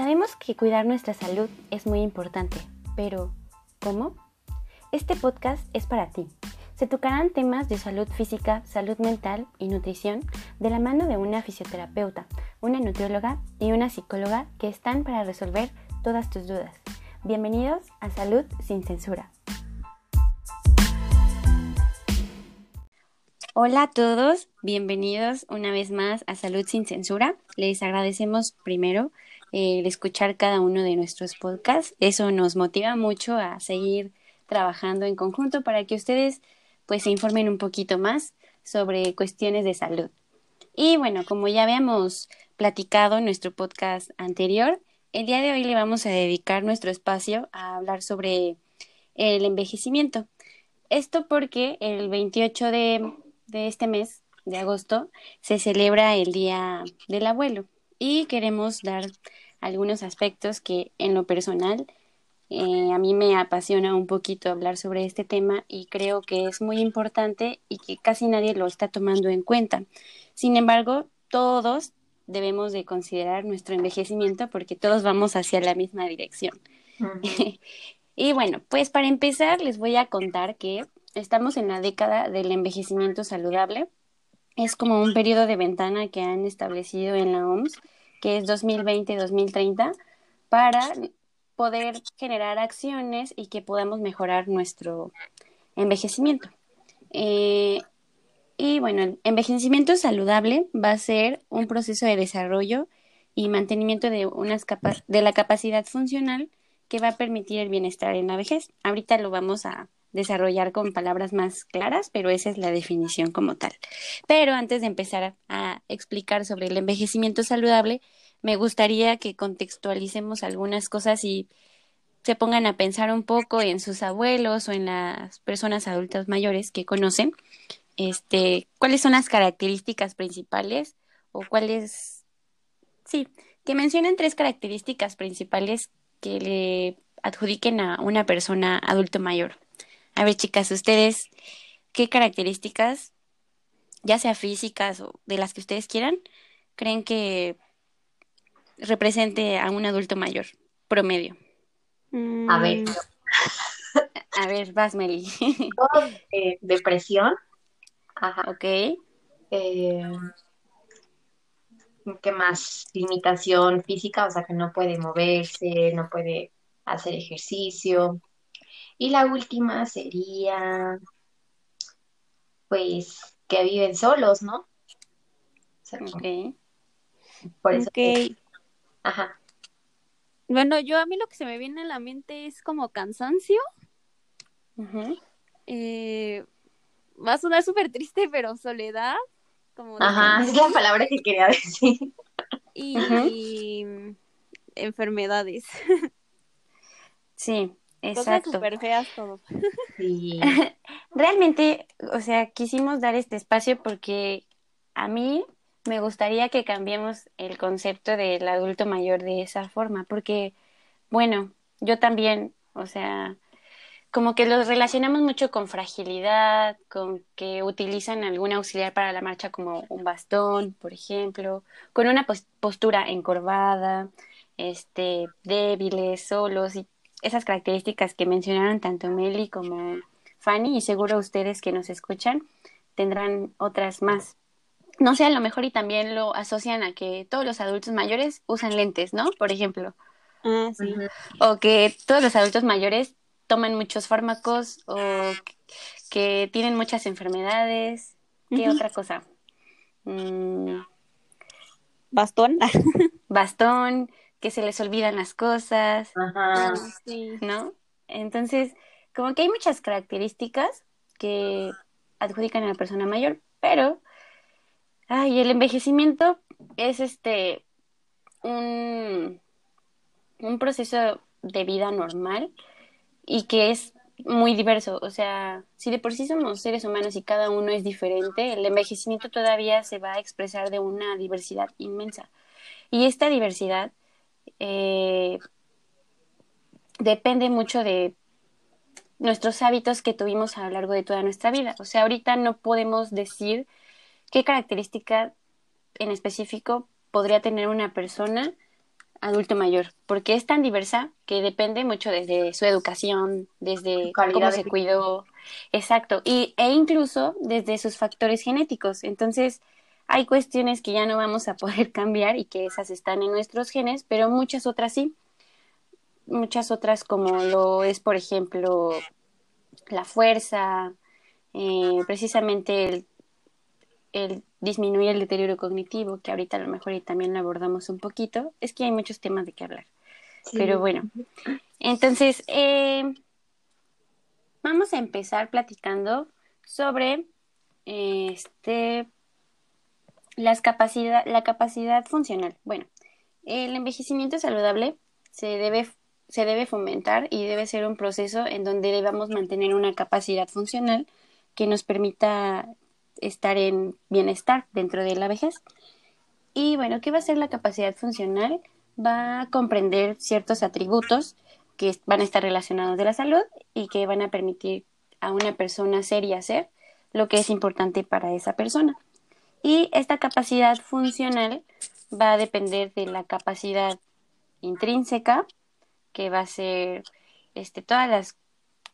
Sabemos que cuidar nuestra salud es muy importante, pero ¿cómo? Este podcast es para ti. Se tocarán temas de salud física, salud mental y nutrición de la mano de una fisioterapeuta, una nutrióloga y una psicóloga que están para resolver todas tus dudas. Bienvenidos a Salud sin Censura. Hola a todos, bienvenidos una vez más a Salud sin Censura. Les agradecemos primero el escuchar cada uno de nuestros podcasts. Eso nos motiva mucho a seguir trabajando en conjunto para que ustedes pues se informen un poquito más sobre cuestiones de salud. Y bueno, como ya habíamos platicado en nuestro podcast anterior, el día de hoy le vamos a dedicar nuestro espacio a hablar sobre el envejecimiento. Esto porque el 28 de, de este mes de agosto se celebra el Día del Abuelo y queremos dar algunos aspectos que en lo personal eh, a mí me apasiona un poquito hablar sobre este tema y creo que es muy importante y que casi nadie lo está tomando en cuenta. Sin embargo, todos debemos de considerar nuestro envejecimiento porque todos vamos hacia la misma dirección. y bueno, pues para empezar les voy a contar que estamos en la década del envejecimiento saludable. Es como un periodo de ventana que han establecido en la OMS, que es 2020-2030, para poder generar acciones y que podamos mejorar nuestro envejecimiento. Eh, y bueno, el envejecimiento saludable va a ser un proceso de desarrollo y mantenimiento de, unas de la capacidad funcional que va a permitir el bienestar en la vejez. Ahorita lo vamos a desarrollar con palabras más claras, pero esa es la definición como tal. Pero antes de empezar a, explicar sobre el envejecimiento saludable, me gustaría que contextualicemos algunas cosas y se pongan a pensar un poco en sus abuelos o en las personas adultas mayores que conocen, este, cuáles son las características principales o cuáles, sí, que mencionen tres características principales que le adjudiquen a una persona adulto mayor. A ver, chicas, ustedes, ¿qué características, ya sea físicas o de las que ustedes quieran, creen que represente a un adulto mayor promedio? A ver. Mm. A ver, vas, Meli. depresión. Ajá. Ok. Eh, ¿Qué más? Limitación física, o sea, que no puede moverse, no puede hacer ejercicio. Y la última sería, pues, que viven solos, ¿no? ok. Por eso. ajá. Bueno, yo a mí lo que se me viene a la mente es como cansancio. Eh, va a sonar súper triste, pero soledad. Como Ajá, es la palabra que quería decir. Y, enfermedades. Sí, Exacto. súper feas todo. Sí. Realmente, o sea, quisimos dar este espacio porque a mí me gustaría que cambiemos el concepto del adulto mayor de esa forma, porque, bueno, yo también, o sea, como que los relacionamos mucho con fragilidad, con que utilizan algún auxiliar para la marcha como un bastón, por ejemplo, con una postura encorvada, este, débiles, solos y esas características que mencionaron tanto Meli como Fanny y seguro ustedes que nos escuchan tendrán otras más. No sé, a lo mejor y también lo asocian a que todos los adultos mayores usan lentes, ¿no? Por ejemplo. Ah, sí. O que todos los adultos mayores toman muchos fármacos o que tienen muchas enfermedades. ¿Qué otra cosa? Mm. Bastón. Bastón que se les olvidan las cosas, Ajá. ¿no? Entonces, como que hay muchas características que adjudican a la persona mayor, pero ay, el envejecimiento es este un, un proceso de vida normal y que es muy diverso. O sea, si de por sí somos seres humanos y cada uno es diferente, el envejecimiento todavía se va a expresar de una diversidad inmensa. Y esta diversidad eh, depende mucho de nuestros hábitos que tuvimos a lo largo de toda nuestra vida. O sea, ahorita no podemos decir qué característica en específico podría tener una persona adulto mayor, porque es tan diversa que depende mucho desde su educación, desde cómo se cuidó, exacto, y, e incluso desde sus factores genéticos. Entonces, hay cuestiones que ya no vamos a poder cambiar y que esas están en nuestros genes, pero muchas otras sí. Muchas otras como lo es, por ejemplo, la fuerza, eh, precisamente el, el disminuir el deterioro cognitivo, que ahorita a lo mejor y también lo abordamos un poquito. Es que hay muchos temas de qué hablar. Pero bueno, entonces eh, vamos a empezar platicando sobre este las capacidad, la capacidad funcional. Bueno, el envejecimiento saludable se debe, se debe fomentar y debe ser un proceso en donde debamos mantener una capacidad funcional que nos permita estar en bienestar dentro de la vejez. Y bueno, ¿qué va a ser la capacidad funcional? Va a comprender ciertos atributos que van a estar relacionados de la salud y que van a permitir a una persona ser y hacer lo que es importante para esa persona. Y esta capacidad funcional va a depender de la capacidad intrínseca, que va a ser este, todas las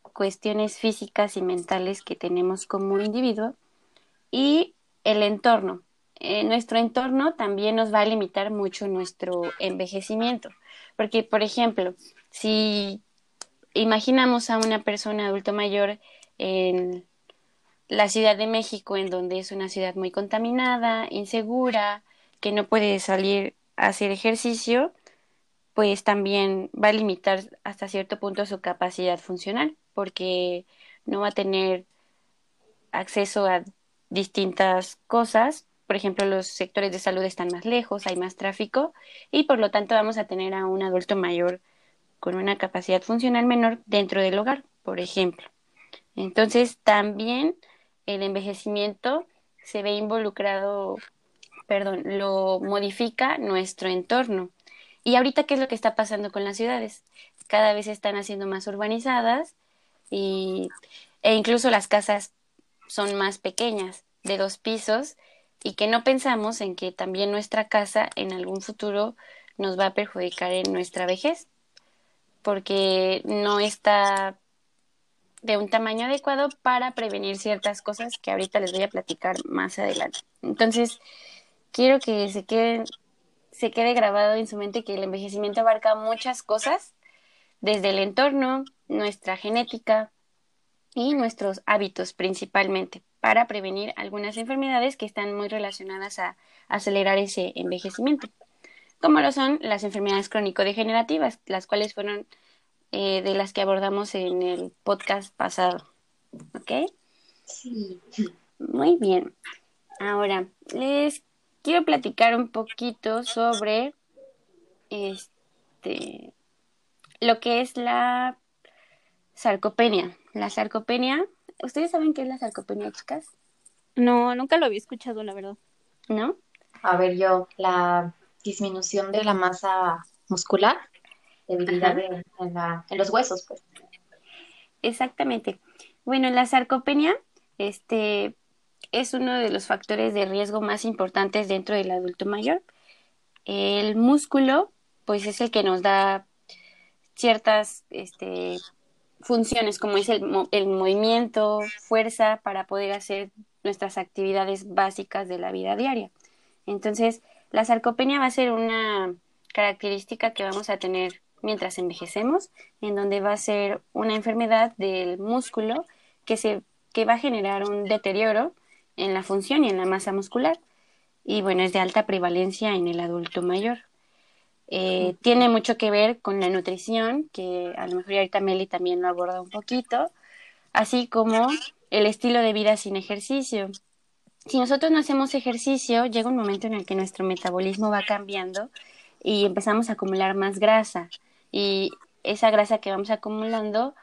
cuestiones físicas y mentales que tenemos como individuo, y el entorno. Eh, nuestro entorno también nos va a limitar mucho nuestro envejecimiento, porque, por ejemplo, si imaginamos a una persona adulto mayor en la Ciudad de México, en donde es una ciudad muy contaminada, insegura, que no puede salir a hacer ejercicio, pues también va a limitar hasta cierto punto su capacidad funcional, porque no va a tener acceso a distintas cosas. Por ejemplo, los sectores de salud están más lejos, hay más tráfico y por lo tanto vamos a tener a un adulto mayor con una capacidad funcional menor dentro del hogar, por ejemplo. Entonces, también el envejecimiento se ve involucrado, perdón, lo modifica nuestro entorno. Y ahorita, ¿qué es lo que está pasando con las ciudades? Cada vez están haciendo más urbanizadas y, e incluso las casas son más pequeñas, de dos pisos, y que no pensamos en que también nuestra casa en algún futuro nos va a perjudicar en nuestra vejez, porque no está de un tamaño adecuado para prevenir ciertas cosas que ahorita les voy a platicar más adelante. Entonces, quiero que se quede, se quede grabado en su mente que el envejecimiento abarca muchas cosas, desde el entorno, nuestra genética y nuestros hábitos principalmente, para prevenir algunas enfermedades que están muy relacionadas a acelerar ese envejecimiento, como lo son las enfermedades crónico-degenerativas, las cuales fueron eh, de las que abordamos en el podcast pasado. ¿Ok? Sí. Muy bien. Ahora, les quiero platicar un poquito sobre este lo que es la sarcopenia. La sarcopenia, ¿ustedes saben qué es la sarcopenia, chicas? No, nunca lo había escuchado, la verdad. ¿No? A ver, yo, la disminución de la masa muscular debilidad en, los huesos, pues. Exactamente. Bueno, la sarcopenia este, es uno de los factores de riesgo más importantes dentro del adulto mayor. El músculo, pues es el que nos da ciertas este, funciones, como es el, el movimiento, fuerza para poder hacer nuestras actividades básicas de la vida diaria. Entonces, la sarcopenia va a ser una característica que vamos a tener mientras envejecemos, en donde va a ser una enfermedad del músculo que, se, que va a generar un deterioro en la función y en la masa muscular. Y bueno, es de alta prevalencia en el adulto mayor. Eh, tiene mucho que ver con la nutrición, que a lo mejor ahorita Meli también lo aborda un poquito, así como el estilo de vida sin ejercicio. Si nosotros no hacemos ejercicio, llega un momento en el que nuestro metabolismo va cambiando y empezamos a acumular más grasa y esa grasa que vamos acumulando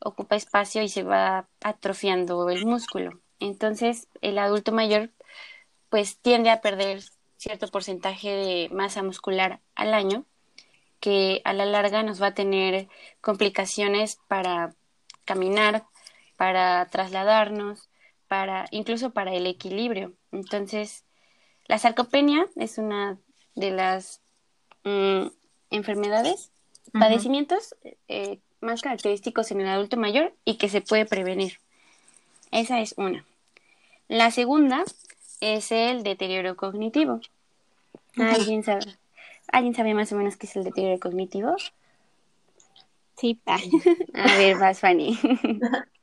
ocupa espacio y se va atrofiando el músculo. Entonces, el adulto mayor pues tiende a perder cierto porcentaje de masa muscular al año, que a la larga nos va a tener complicaciones para caminar, para trasladarnos, para incluso para el equilibrio. Entonces, la sarcopenia es una de las mm, enfermedades, padecimientos eh, más característicos en el adulto mayor y que se puede prevenir. Esa es una. La segunda es el deterioro cognitivo. ¿Alguien sabe, ¿Alguien sabe más o menos qué es el deterioro cognitivo? Sí. A ver, vas, Fanny.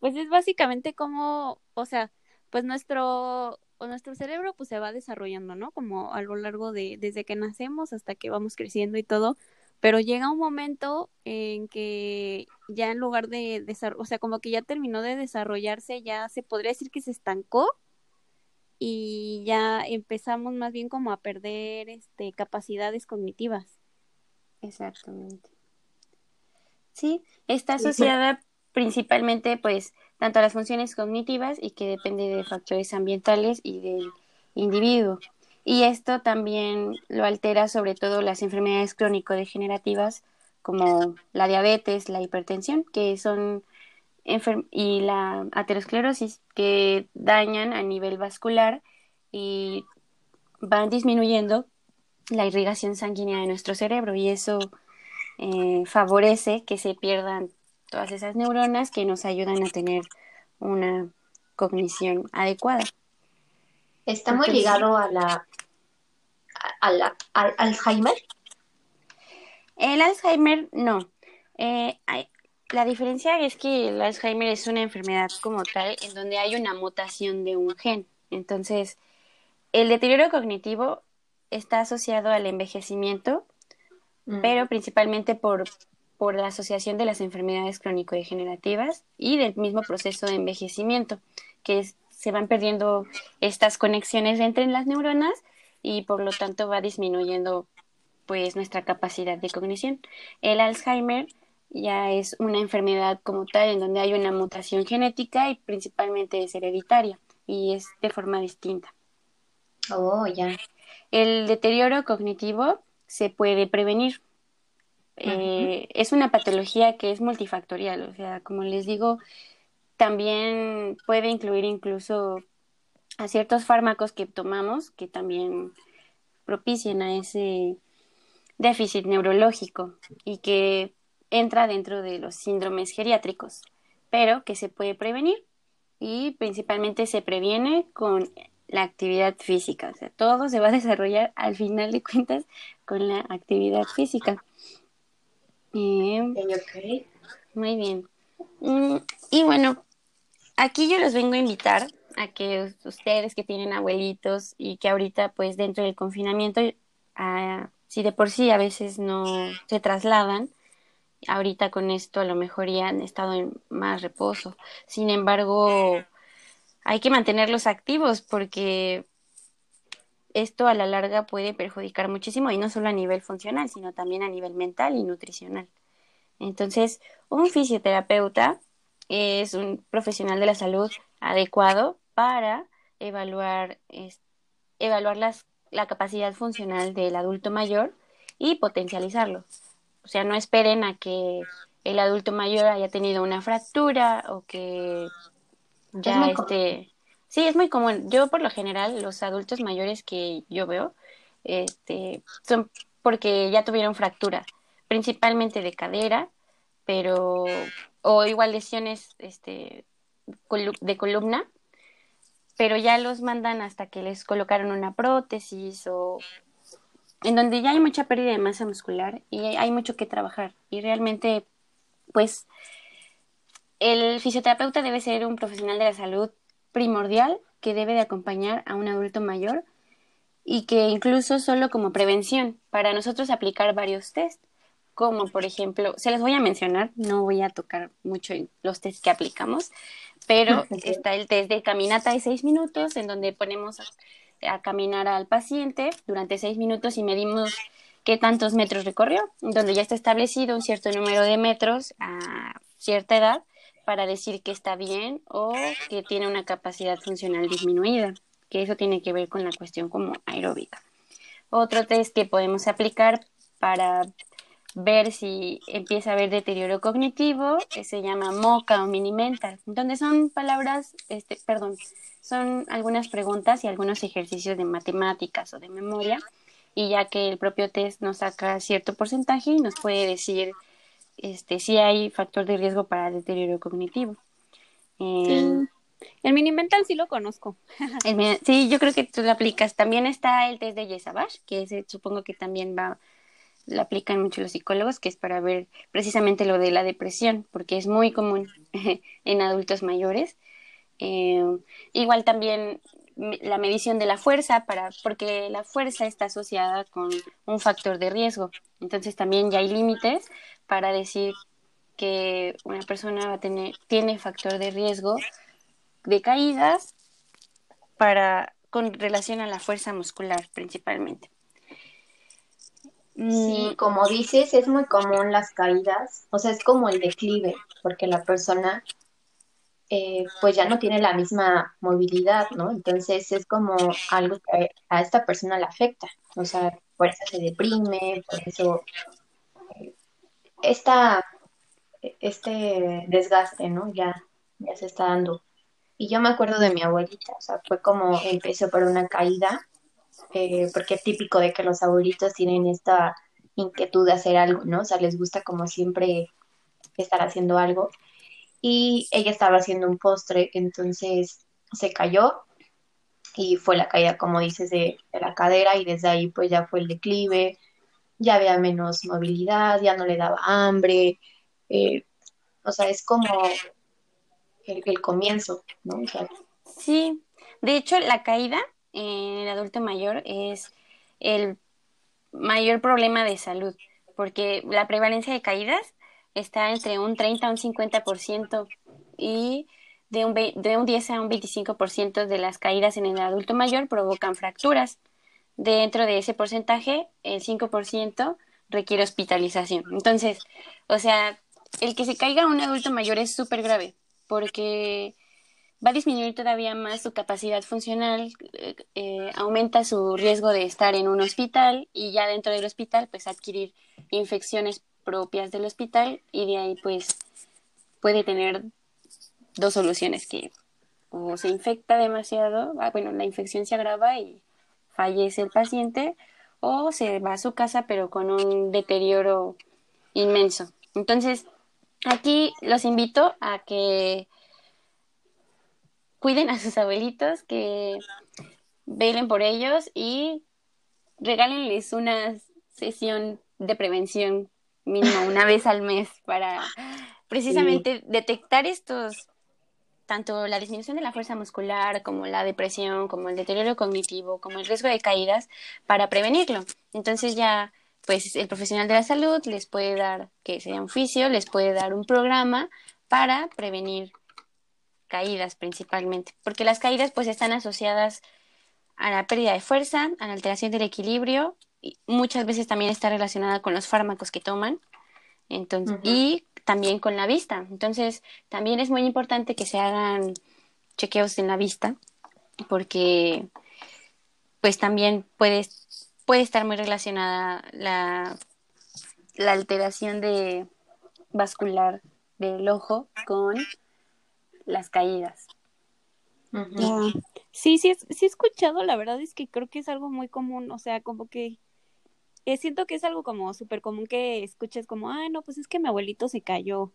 Pues es básicamente como, o sea, pues nuestro, nuestro cerebro pues se va desarrollando, ¿no? Como a lo largo de, desde que nacemos hasta que vamos creciendo y todo, pero llega un momento en que ya en lugar de, o sea, como que ya terminó de desarrollarse, ya se podría decir que se estancó y ya empezamos más bien como a perder este capacidades cognitivas. Exactamente. Sí, está asociada principalmente pues tanto a las funciones cognitivas y que depende de factores ambientales y del individuo. Y esto también lo altera sobre todo las enfermedades crónico-degenerativas como la diabetes, la hipertensión, que son y la aterosclerosis que dañan a nivel vascular y van disminuyendo la irrigación sanguínea de nuestro cerebro y eso eh, favorece que se pierdan todas esas neuronas que nos ayudan a tener una cognición adecuada. ¿Está muy ligado a la, al Alzheimer? El Alzheimer no. Eh, la diferencia es que el Alzheimer es una enfermedad como tal en donde hay una mutación de un gen. Entonces, el deterioro cognitivo está asociado al envejecimiento, mm. pero principalmente por por la asociación de las enfermedades crónico-degenerativas y del mismo proceso de envejecimiento, que se van perdiendo estas conexiones entre las neuronas y por lo tanto va disminuyendo pues nuestra capacidad de cognición. El Alzheimer ya es una enfermedad como tal en donde hay una mutación genética y principalmente es hereditaria y es de forma distinta. Oh, ya. El deterioro cognitivo se puede prevenir eh, es una patología que es multifactorial, o sea, como les digo, también puede incluir incluso a ciertos fármacos que tomamos que también propician a ese déficit neurológico y que entra dentro de los síndromes geriátricos, pero que se puede prevenir y principalmente se previene con la actividad física, o sea, todo se va a desarrollar al final de cuentas con la actividad física. Muy bien. Mm, y bueno, aquí yo los vengo a invitar a que ustedes que tienen abuelitos y que ahorita pues dentro del confinamiento, si de por sí a veces no se trasladan, ahorita con esto a lo mejor ya han estado en más reposo. Sin embargo, hay que mantenerlos activos porque esto a la larga puede perjudicar muchísimo y no solo a nivel funcional, sino también a nivel mental y nutricional. Entonces, un fisioterapeuta es un profesional de la salud adecuado para evaluar, evaluar las, la capacidad funcional del adulto mayor y potencializarlo. O sea, no esperen a que el adulto mayor haya tenido una fractura o que ya esté Sí, es muy común. Yo por lo general los adultos mayores que yo veo este, son porque ya tuvieron fractura, principalmente de cadera, pero o igual lesiones este, de columna, pero ya los mandan hasta que les colocaron una prótesis o en donde ya hay mucha pérdida de masa muscular y hay mucho que trabajar. Y realmente pues el fisioterapeuta debe ser un profesional de la salud primordial que debe de acompañar a un adulto mayor y que incluso solo como prevención para nosotros aplicar varios test, como por ejemplo, se los voy a mencionar, no voy a tocar mucho los test que aplicamos, pero está el test de caminata de seis minutos en donde ponemos a, caminar al paciente durante seis minutos y medimos qué tantos metros recorrió, donde ya está establecido un cierto número de metros a cierta edad para decir que está bien o que tiene una capacidad funcional disminuida, que eso tiene que ver con la cuestión como aeróbica. Otro test que podemos aplicar para ver si empieza a haber deterioro cognitivo se llama MOCA o Mini Mental, donde son palabras, este, perdón, son algunas preguntas y algunos ejercicios de matemáticas o de memoria y ya que el propio test nos saca cierto porcentaje y nos puede decir este si hay factor de riesgo para deterioro cognitivo. Sí. El mini mental sí lo conozco. sí, yo creo que tú lo aplicas. También está el test de Yesabash, que ese supongo que también va, lo aplican mucho los psicólogos, que es para ver precisamente lo de la depresión, porque es muy común en adultos mayores. Eh, igual también la medición de la fuerza, para, porque la fuerza está asociada con un factor de riesgo. Entonces también ya hay límites para decir que una persona va a tener, tiene factor de riesgo de caídas para con relación a la fuerza muscular principalmente. Sí, mm. como dices, es muy común las caídas, o sea, es como el declive, porque la persona eh, pues ya no tiene la misma movilidad, ¿no? Entonces es como algo que a esta persona le afecta, o sea, por eso se deprime, por eso eh, esta, este desgaste, ¿no? Ya, ya se está dando. Y yo me acuerdo de mi abuelita, o sea, fue como empezó por una caída, eh, porque es típico de que los abuelitos tienen esta inquietud de hacer algo, ¿no? O sea, les gusta como siempre estar haciendo algo. Y ella estaba haciendo un postre, entonces se cayó y fue la caída, como dices, de, la cadera y desde ahí pues ya fue el declive, ya había menos movilidad, ya no le daba hambre, eh, o sea, es como el, comienzo, ¿no? sí, de hecho la caída en el adulto mayor es el mayor problema de salud, porque la prevalencia de caídas está entre un 30 a un 50% y de un, de un 10 a un 25% de las caídas en el adulto mayor provocan fracturas. Dentro de ese porcentaje, el 5% requiere hospitalización. Entonces, o sea, el que se caiga un adulto mayor es súper grave porque va a disminuir todavía más su capacidad funcional, eh, eh, aumenta su riesgo de estar en un hospital y ya dentro del hospital pues adquirir infecciones propias del hospital y de ahí pues puede tener dos soluciones que o se infecta demasiado, ah, bueno, la infección se agrava y fallece el paciente o se va a su casa pero con un deterioro inmenso. Entonces, aquí los invito a que cuiden a sus abuelitos, que velen por ellos y regálenles una sesión de prevención mínimo una vez al mes para precisamente detectar estos tanto la disminución de la fuerza muscular como la depresión, como el deterioro cognitivo, como el riesgo de caídas para prevenirlo. Entonces ya pues el profesional de la salud les puede dar, que sea un fisio, les puede dar un programa para prevenir caídas principalmente, porque las caídas pues están asociadas a la pérdida de fuerza, a la alteración del equilibrio muchas veces también está relacionada con los fármacos que toman entonces, y también con la vista. Entonces, también es muy importante que se hagan chequeos en la vista porque pues también puede, puede estar muy relacionada la, la alteración de vascular del ojo con las caídas. Sí, sí, sí he escuchado, la verdad es que creo que es algo muy común, o sea, como que eh, siento que es algo como súper común que escuches como, ah, no, pues es que mi abuelito se cayó,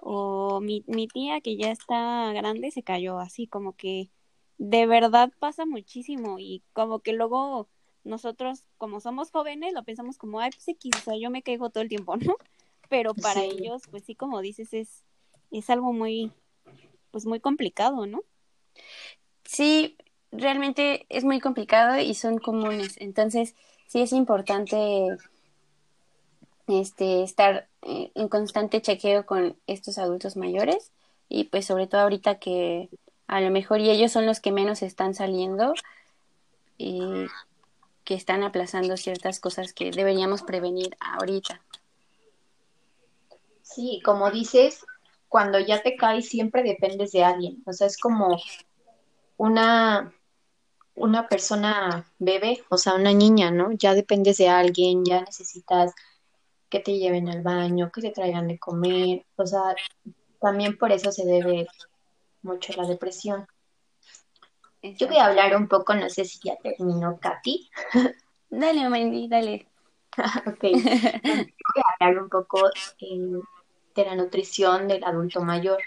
o mi, mi tía que ya está grande se cayó, así como que de verdad pasa muchísimo y como que luego nosotros como somos jóvenes lo pensamos como, ay, pues X, o sea, yo me caigo todo el tiempo, ¿no? Pero para ellos, pues sí, como dices, es, es algo muy, pues muy complicado, ¿no? Sí, realmente es muy complicado y son comunes. Entonces, sí es importante este estar eh, en constante chequeo con estos adultos mayores y pues sobre todo ahorita que a lo mejor y ellos son los que menos están saliendo y que están aplazando ciertas cosas que deberíamos prevenir ahorita. Sí, como dices, cuando ya te caes siempre dependes de alguien. O sea, es como una, una persona bebé, o sea, una niña, ¿no? Ya dependes de alguien, ya necesitas que te lleven al baño, que te traigan de comer. O sea, también por eso se debe mucho la depresión. Yo voy a hablar un poco, no sé si ya terminó Katy. Dale, Mandy, dale. ok. Voy a hablar un poco eh, de la nutrición del adulto mayor.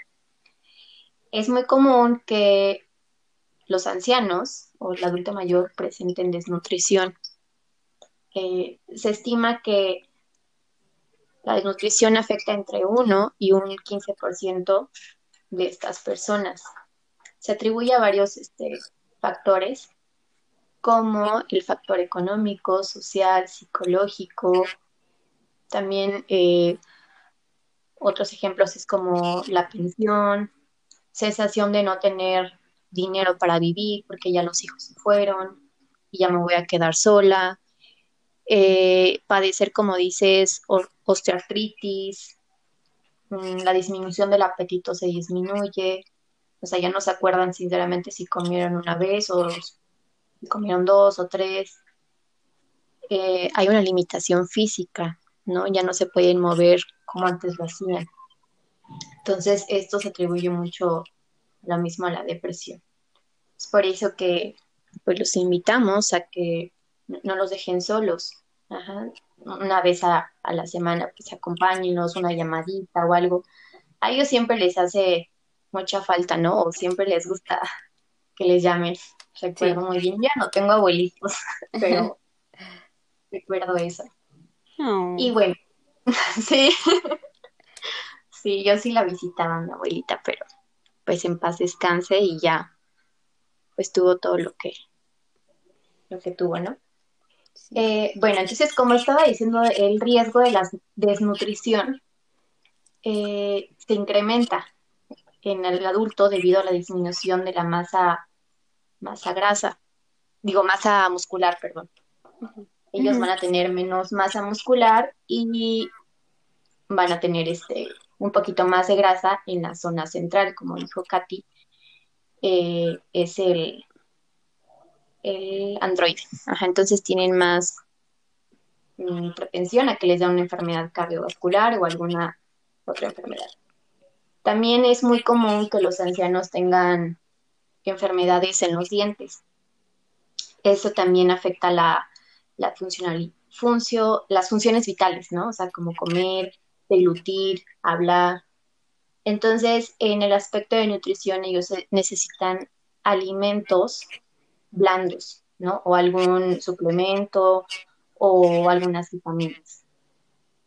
Es muy común que los ancianos o el adulto mayor presenten desnutrición. Eh, se estima que la desnutrición afecta entre 1 y un 15% de estas personas. Se atribuye a varios este, factores, como el factor económico, social, psicológico. También eh, otros ejemplos es como la pensión, sensación de no tener dinero para vivir porque ya los hijos se fueron y ya me voy a quedar sola. Eh, padecer, como dices, osteoartritis, mm, la disminución del apetito se disminuye, o sea, ya no se acuerdan sinceramente si comieron una vez o si comieron dos o tres. Eh, hay una limitación física, ¿no? Ya no se pueden mover como antes lo hacían. Entonces, esto se atribuye mucho lo mismo a la depresión. Es por eso que pues los invitamos a que no los dejen solos. Una vez a, la semana, pues acompáñenos, una llamadita o algo. A ellos siempre les hace mucha falta, ¿no? O siempre les gusta que les llamen. Recuerdo muy bien, ya no tengo abuelitos, pero recuerdo eso. Y bueno, sí, sí, yo sí la visitaba a mi abuelita, pero pues en paz descanse y ya, pues tuvo todo lo que, lo que tuvo, ¿no? Eh, bueno, entonces, como estaba diciendo, el riesgo de la desnutrición eh, se incrementa en el adulto debido a la disminución de la masa, masa grasa, digo masa muscular, perdón. Ellos van a tener menos masa muscular y van a tener este un poquito más de grasa en la zona central, como dijo Katy, eh, es el, el androide. entonces tienen más mm, propensión a que les da una enfermedad cardiovascular o alguna otra enfermedad. También es muy común que los ancianos tengan enfermedades en los dientes. Eso también afecta la, la las funciones vitales, ¿no? O sea, como comer, deglutir, hablar. Entonces, en el aspecto de nutrición, ellos necesitan alimentos blandos, ¿no? O algún suplemento o algunas vitaminas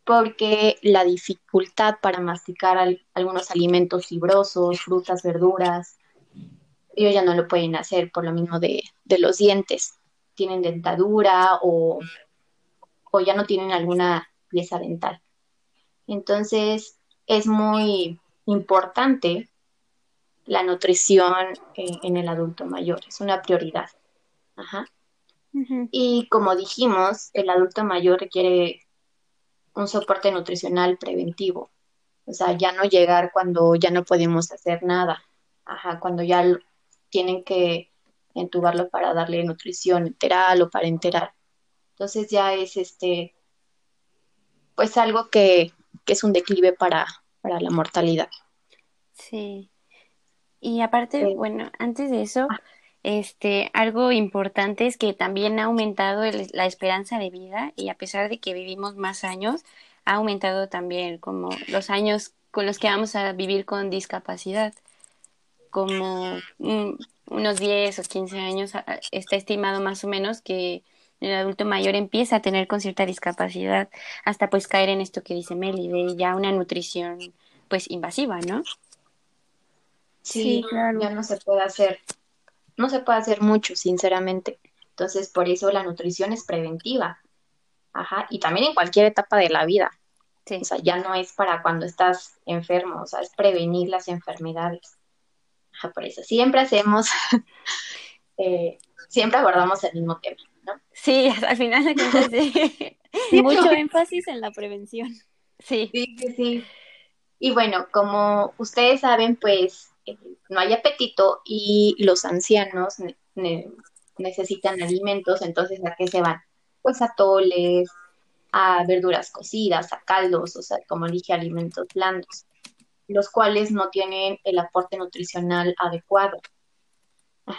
porque la dificultad para masticar algunos alimentos fibrosos, frutas, verduras, ellos ya no lo pueden hacer por lo mismo de, los dientes. Tienen dentadura o, o, ya no tienen alguna pieza dental. Entonces, es muy importante la nutrición en, el adulto mayor, es una prioridad. Ajá. Y como dijimos, el adulto mayor requiere un soporte nutricional preventivo. O sea, ya no llegar cuando ya no podemos hacer nada. Ajá, cuando ya tienen que entubarlo para darle nutrición enteral o para enterar. Entonces ya es este, pues algo que, es un declive para, para la mortalidad. Sí. Y aparte, bueno, antes de eso, ah. Este, algo importante es que también ha aumentado la esperanza de vida y a pesar de que vivimos más años, ha aumentado también como los años con los que vamos a vivir con discapacidad. Como unos 10 o 15 años está estimado más o menos que el adulto mayor empieza a tener con cierta discapacidad hasta pues caer en esto que dice Meli, de ya una nutrición pues invasiva, ¿no? Sí, claro. ya no se puede hacer no se puede hacer mucho, sinceramente. Entonces, por eso la nutrición es preventiva. Ajá, y también en cualquier etapa de la vida. O sea, ya no es para cuando estás enfermo, o sea, es prevenir las enfermedades. Ajá, por eso siempre hacemos, eh, siempre abordamos el mismo tema. Sí, al final sí. Mucho énfasis en la prevención. Sí. Sí, sí, sí. Y bueno, como ustedes saben, pues no hay apetito y los ancianos necesitan alimentos, entonces ¿a qué se van? Pues a toles, a verduras cocidas, a caldos, o sea, como dije, alimentos blandos, los cuales no tienen el aporte nutricional adecuado.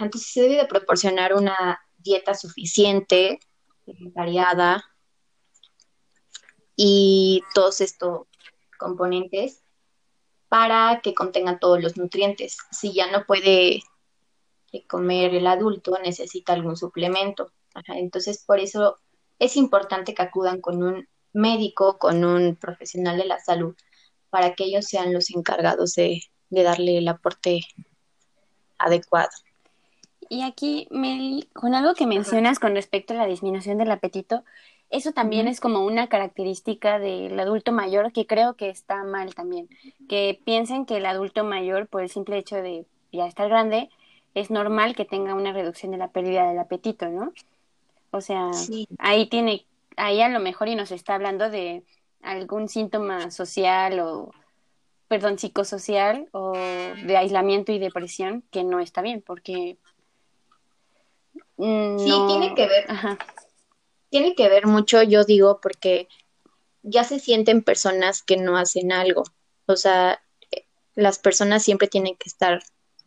entonces se debe de proporcionar una dieta suficiente variada y todos estos componentes para que contengan todos los nutrientes. Si ya no puede comer el adulto, necesita algún suplemento. entonces, por eso es importante que acudan con un médico, con un profesional de la salud, para que ellos sean los encargados de, darle el aporte adecuado. Y aquí, Mel, con algo que mencionas con respecto a la disminución del apetito, eso también es como una característica del adulto mayor que creo que está mal también. Que piensen que el adulto mayor, por el simple hecho de ya estar grande, es normal que tenga una reducción de la pérdida del apetito, ¿no? O sea, ahí tiene, ahí a lo mejor y nos está hablando de algún síntoma social o, perdón, psicosocial o de aislamiento y depresión que no está bien, porque... Sí, tiene que ver. Ajá tiene que ver mucho, yo digo, porque ya se sienten personas que no hacen algo. O sea, las personas siempre tienen que estar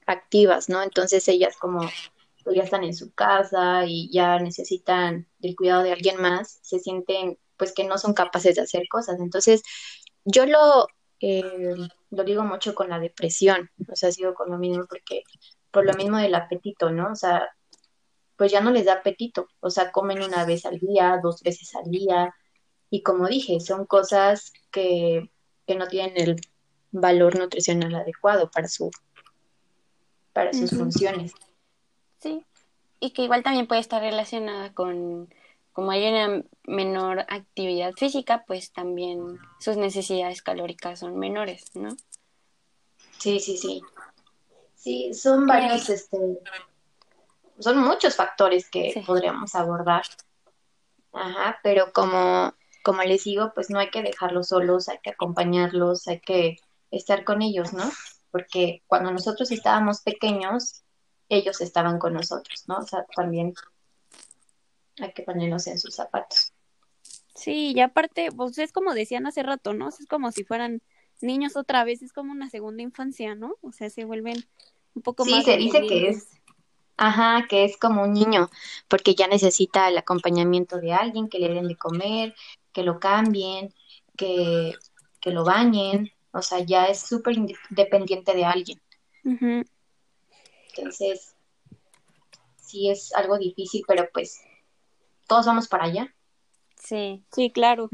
activas, ¿no? Entonces ellas como pues, ya están en su casa y ya necesitan el cuidado de alguien más, se sienten pues que no son capaces de hacer cosas. Entonces, yo lo, eh, lo digo mucho con la depresión, o sea, sigo con lo mismo porque por lo mismo del apetito, ¿no? O sea, pues ya no les da apetito, o sea, comen una vez al día, dos veces al día, y como dije, son cosas que, no tienen el valor nutricional adecuado para su para sus funciones. Sí, y que igual también puede estar relacionada con, como hay una menor actividad física, pues también sus necesidades calóricas son menores, ¿no? Sí, sí, sí. Sí, son varios, este, son muchos factores que podríamos abordar. Ajá, pero como, como les digo, pues no hay que dejarlos solos, hay que acompañarlos, hay que estar con ellos, ¿no? Porque cuando nosotros estábamos pequeños, ellos estaban con nosotros, ¿no? O sea, también hay que ponernos en sus zapatos. Sí, y aparte, pues es como decían hace rato, ¿no? Es como si fueran niños otra vez, es como una segunda infancia, ¿no? O sea, se vuelven un poco más. Sí, se dice que es Ajá, que es como un niño, porque ya necesita el acompañamiento de alguien, que le den de comer, que lo cambien, que, que lo bañen, o sea, ya es súper dependiente de alguien. Entonces, sí es algo difícil, pero pues todos vamos para allá. Sí, sí, claro.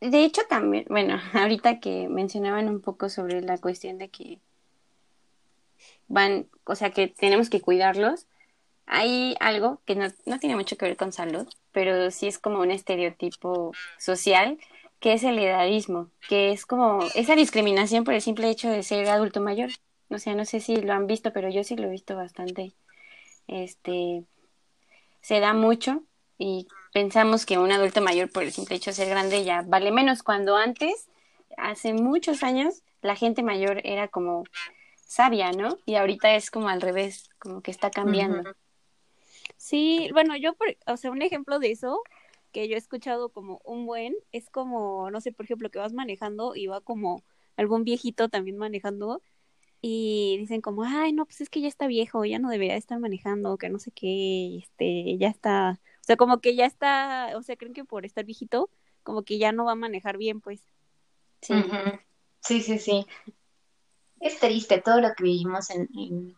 De hecho, también, bueno, ahorita que mencionaban un poco sobre la cuestión de que van, o sea, que tenemos que cuidarlos. Hay algo que no, no tiene mucho que ver con salud, pero sí es como un estereotipo social, que es el edadismo, que es como esa discriminación por el simple hecho de ser adulto mayor. O sea, no sé si lo han visto, pero yo sí lo he visto bastante. Este, se da mucho y pensamos que un adulto mayor por el simple hecho de ser grande ya vale menos, cuando antes, hace muchos años, la gente mayor era como sabia, ¿no? Y ahorita es como al revés, como que está cambiando. Sí, bueno, yo, por, o sea, un ejemplo de eso que yo he escuchado como un buen, es como, no sé, por ejemplo, que vas manejando y va como algún viejito también manejando y dicen como, ay, no, pues es que ya está viejo, ya no debería estar manejando, que no sé qué, este, ya está, o sea, como que ya está, o sea, creen que por estar viejito, como que ya no va a manejar bien, pues. Sí, sí, sí, sí. Es triste todo lo que vivimos en,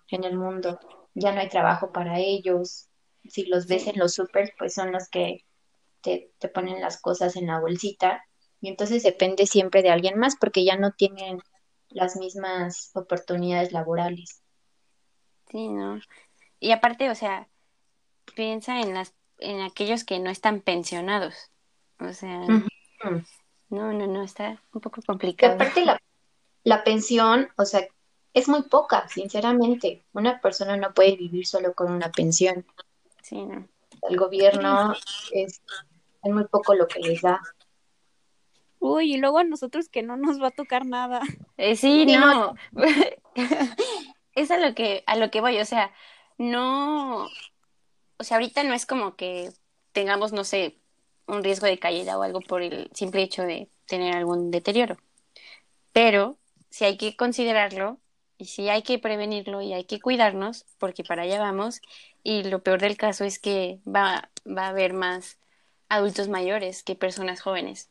en, el mundo. Ya no hay trabajo para ellos. Si los ves en los super, pues son los que te, te ponen las cosas en la bolsita. Y entonces depende siempre de alguien más porque ya no tienen las mismas oportunidades laborales. Sí, ¿no? Y aparte, o sea, piensa en las en aquellos que no están pensionados. O sea, no, no, no, está un poco complicado. aparte la, la pensión, o sea, es muy poca, sinceramente. Una persona no puede vivir solo con una pensión. Sí, no. El gobierno es, muy poco lo que les da. Uy, y luego a nosotros que no nos va a tocar nada. Eh, sí, no. es a lo que a lo que voy, o sea, no o sea, ahorita no es como que tengamos, no sé, un riesgo de caída o algo por el simple hecho de tener algún deterioro. Pero si hay que considerarlo y si hay que prevenirlo y hay que cuidarnos porque para allá vamos y lo peor del caso es que va va a haber más adultos mayores que personas jóvenes.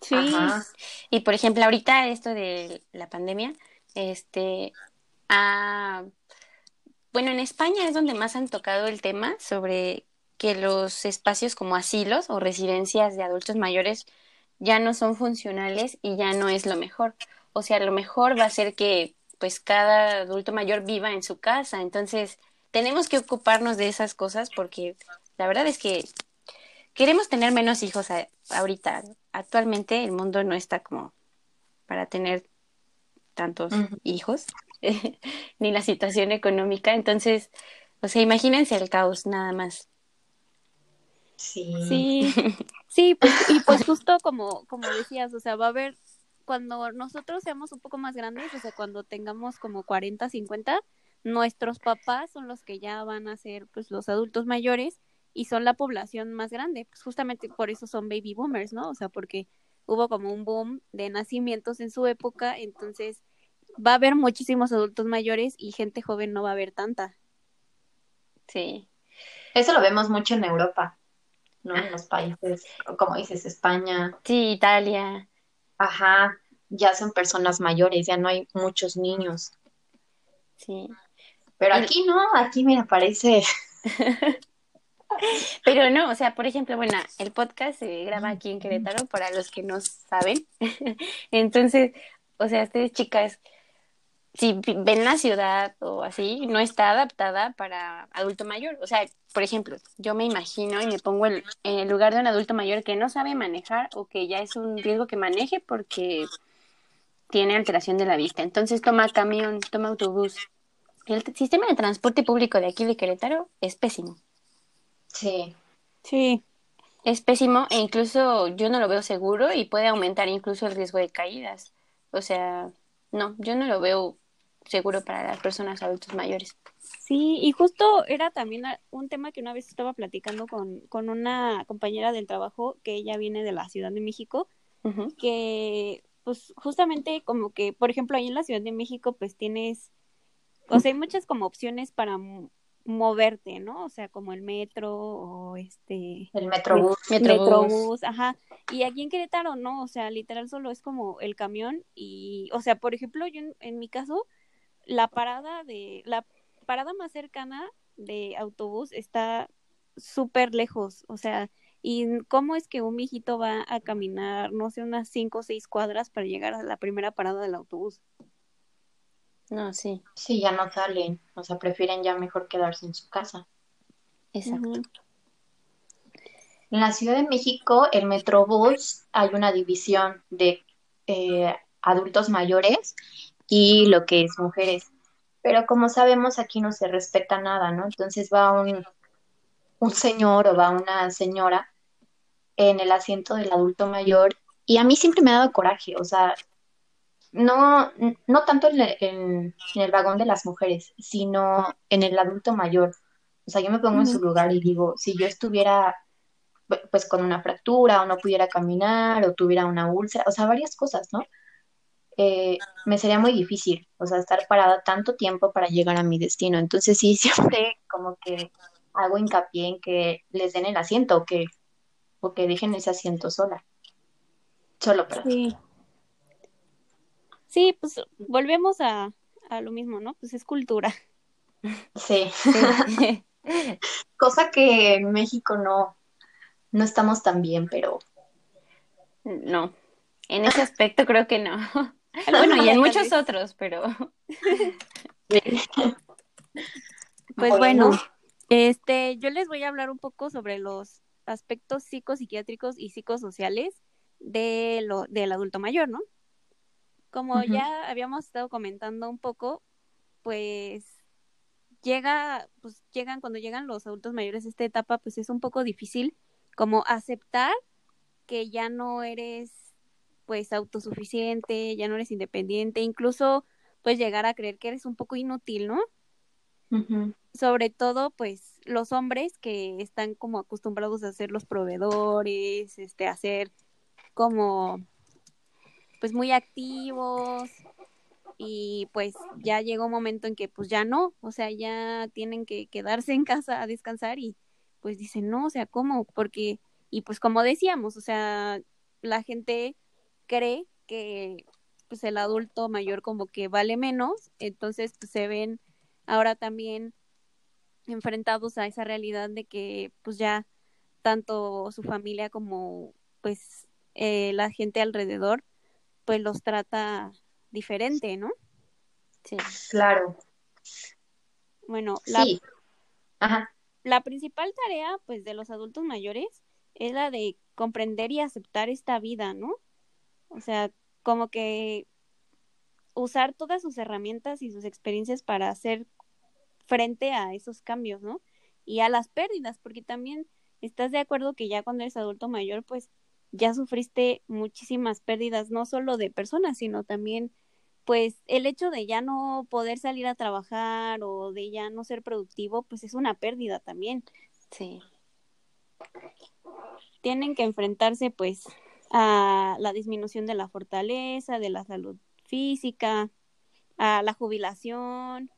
Sí. Ajá. Y por ejemplo, ahorita esto de la pandemia, este, ah, bueno, en España es donde más han tocado el tema sobre que los espacios como asilos o residencias de adultos mayores ya no son funcionales y ya no es lo mejor. O sea, lo mejor va a ser que pues cada adulto mayor viva en su casa. Entonces, tenemos que ocuparnos de esas cosas porque la verdad es que queremos tener menos hijos a- ahorita. Actualmente el mundo no está como para tener tantos hijos, ni la situación económica. Entonces, o sea, imagínense el caos nada más. Sí. Sí, sí, pues, y pues justo como, como decías, o sea, va a haber, cuando nosotros seamos un poco más grandes, o sea, cuando tengamos como 40, 50, nuestros papás son los que ya van a ser pues los adultos mayores y son la población más grande, pues justamente por eso son baby boomers, ¿no? O sea, porque hubo como un boom de nacimientos en su época, entonces va a haber muchísimos adultos mayores y gente joven no va a haber tanta. Sí, Eso lo vemos mucho en Europa, ¿no? En los países, como dices, España. sí, Italia. Ajá, ya son personas mayores, ya no hay muchos niños. Sí. Pero aquí no, aquí me parece. Pero no, o sea, por ejemplo, bueno, el podcast se graba aquí en Querétaro para los que no saben. Entonces, o sea, ustedes chicas, si ven la ciudad o así, no está adaptada para adulto mayor. O sea, por ejemplo, yo me imagino y me pongo en, en el lugar de un adulto mayor que no sabe manejar o que ya es un riesgo que maneje porque tiene alteración de la vista. Entonces toma camión, toma autobús. El sistema de transporte público de aquí de Querétaro es pésimo. Sí, Sí, Es pésimo e incluso yo no lo veo seguro y puede aumentar incluso el riesgo de caídas. O sea, no, yo no lo veo seguro para las personas adultos mayores. Sí, y justo era también a- un tema que una vez estaba platicando con, con una compañera del trabajo que ella viene de la Ciudad de México, que pues justamente como que, por ejemplo, ahí en la Ciudad de México pues tienes, o sea, hay muchas como opciones para mo- moverte, ¿no? O sea, como el metro o este el Metrobús. Metrobús. Metrobús, ajá. Y aquí en Querétaro no, o sea, literal solo es como el camión y, o sea, por ejemplo, yo en, en mi caso, la parada de, la parada más cercana de autobús está súper lejos, o sea, y cómo es que un viejito va a caminar, no sé, unas cinco o seis cuadras para llegar a la primera parada del autobús. No, sí, Sí, ya no salen, o sea, prefieren ya mejor quedarse en su casa. exacto. En la Ciudad de México, el Metrobús, hay una división de eh, adultos mayores y lo que es mujeres. Pero como sabemos, aquí no se respeta nada, ¿no? Entonces va un, un señor o va una señora en el asiento del adulto mayor y a mí siempre me ha dado coraje, o sea, no, no tanto en el, en- en el vagón de las mujeres, sino en el adulto mayor. O sea, yo me pongo en su lugar y digo, si yo estuviera pu- pues con una fractura o no pudiera caminar o tuviera una úlcera, o sea, varias cosas, ¿no? Eh, me sería muy difícil, o sea, estar parada tanto tiempo para llegar a mi destino. Entonces sí, siempre como que hago hincapié en que les den el asiento o que, o que dejen ese asiento sola. Solo, perdón. Sí. Sí, pues volvemos a, a lo mismo, ¿no? Pues es cultura. Sí, Sí. cosa que en México no, no estamos tan bien, pero No, en ese aspecto creo que no. Bueno, y en muchos otros, pero Pues bueno, este, yo les voy a hablar un poco sobre los aspectos psicopsiquiátricos y psicosociales de lo, del adulto mayor, ¿no? Como ya habíamos estado comentando un poco, pues llega, pues llegan, cuando llegan los adultos mayores a esta etapa, pues es un poco difícil como aceptar que ya no eres pues autosuficiente, ya no eres independiente, incluso pues llegar a creer que eres un poco inútil, ¿no? Sobre todo pues los hombres que están como acostumbrados a ser los proveedores, este, a ser como pues muy activos y pues ya llegó un momento en que pues ya no, o sea, ya tienen que quedarse en casa a descansar y pues dicen, no, o sea, ¿cómo? Porque, y pues como decíamos, o sea, la gente cree que pues el adulto mayor como que vale menos, entonces pues se ven ahora también enfrentados a esa realidad de que pues ya tanto su familia como pues eh, la gente alrededor pues los trata diferente, ¿no? Sí. Claro. Bueno, la, la principal tarea pues de los adultos mayores es la de comprender y aceptar esta vida, ¿no? O sea, como que usar todas sus herramientas y sus experiencias para hacer frente a esos cambios, ¿no? Y a las pérdidas, porque también estás de acuerdo que ya cuando eres adulto mayor, pues ya sufriste muchísimas pérdidas, no solo de personas, sino también, pues el hecho de ya no poder salir a trabajar o de ya no ser productivo, pues es una pérdida también. Sí. Tienen que enfrentarse, pues, a la disminución de la fortaleza, de la salud física, a la jubilación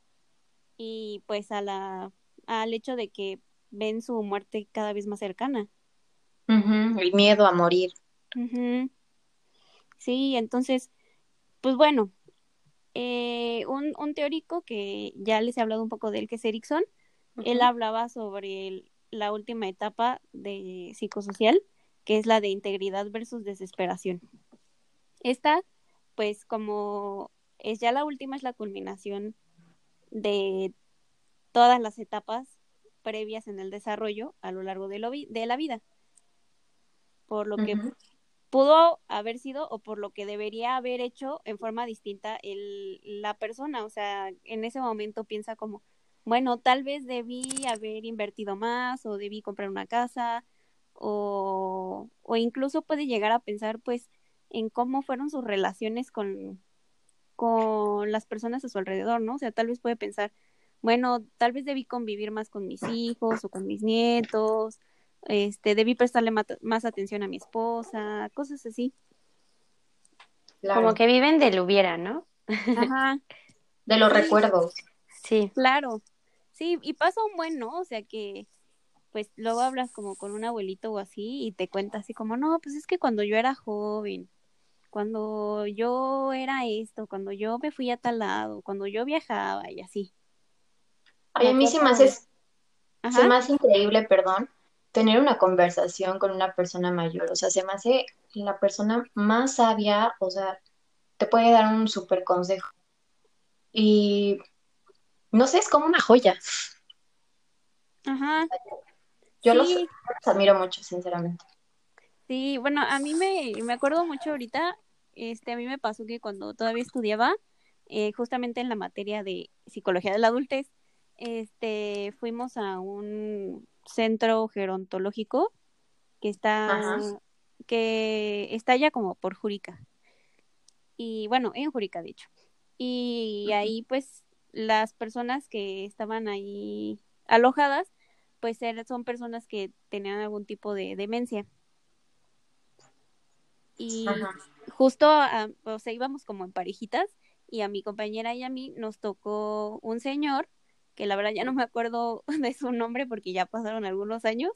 y pues a la al hecho de que ven su muerte cada vez más cercana. El miedo a morir. Sí, entonces, pues bueno, eh, un, un, teórico que ya les he hablado un poco de él, que es Erickson, él hablaba sobre la última etapa de psicosocial, que es la de integridad versus desesperación. Esta, pues como es ya la última, es la culminación de todas las etapas previas en el desarrollo a lo largo de, lo de la vida por lo que pudo haber sido o por lo que debería haber hecho en forma distinta el, la persona. O sea, en ese momento piensa como, bueno, tal vez debí haber invertido más o debí comprar una casa o, o incluso puede llegar a pensar pues en cómo fueron sus relaciones con, con las personas a su alrededor, ¿no? O sea, tal vez puede pensar, bueno, tal vez debí convivir más con mis hijos o con mis nietos este, debí prestarle más atención a mi esposa, cosas así. Como que viven del hubiera, ¿no? Ajá. de los recuerdos. Sí. Claro. Sí, y pasa un buen, ¿no? O sea que, pues luego hablas como con un abuelito o así y te cuenta así como, no, pues es que cuando yo era joven, cuando yo era esto, cuando yo me fui a tal lado, cuando yo viajaba y así. Ay, a mí se más increíble, perdón, tener una conversación con una persona mayor. O sea, se me hace la persona más sabia, o sea, te puede dar un súper consejo. Y no sé, es como una joya. Ajá. Yo los, admiro mucho, sinceramente. Sí, bueno, a mí me, me acuerdo mucho ahorita, este, a mí me pasó que cuando todavía estudiaba, eh, justamente en la materia de psicología de la adultez, este, fuimos a un centro gerontológico que está que está ya como por Jurica. Y bueno, en Jurica de hecho. Y ahí pues las personas que estaban ahí alojadas pues son personas que tenían algún tipo de demencia. Y justo, o sea, íbamos como en parejitas y a mi compañera y a mí nos tocó un señor que la verdad ya no me acuerdo de su nombre porque ya pasaron algunos años,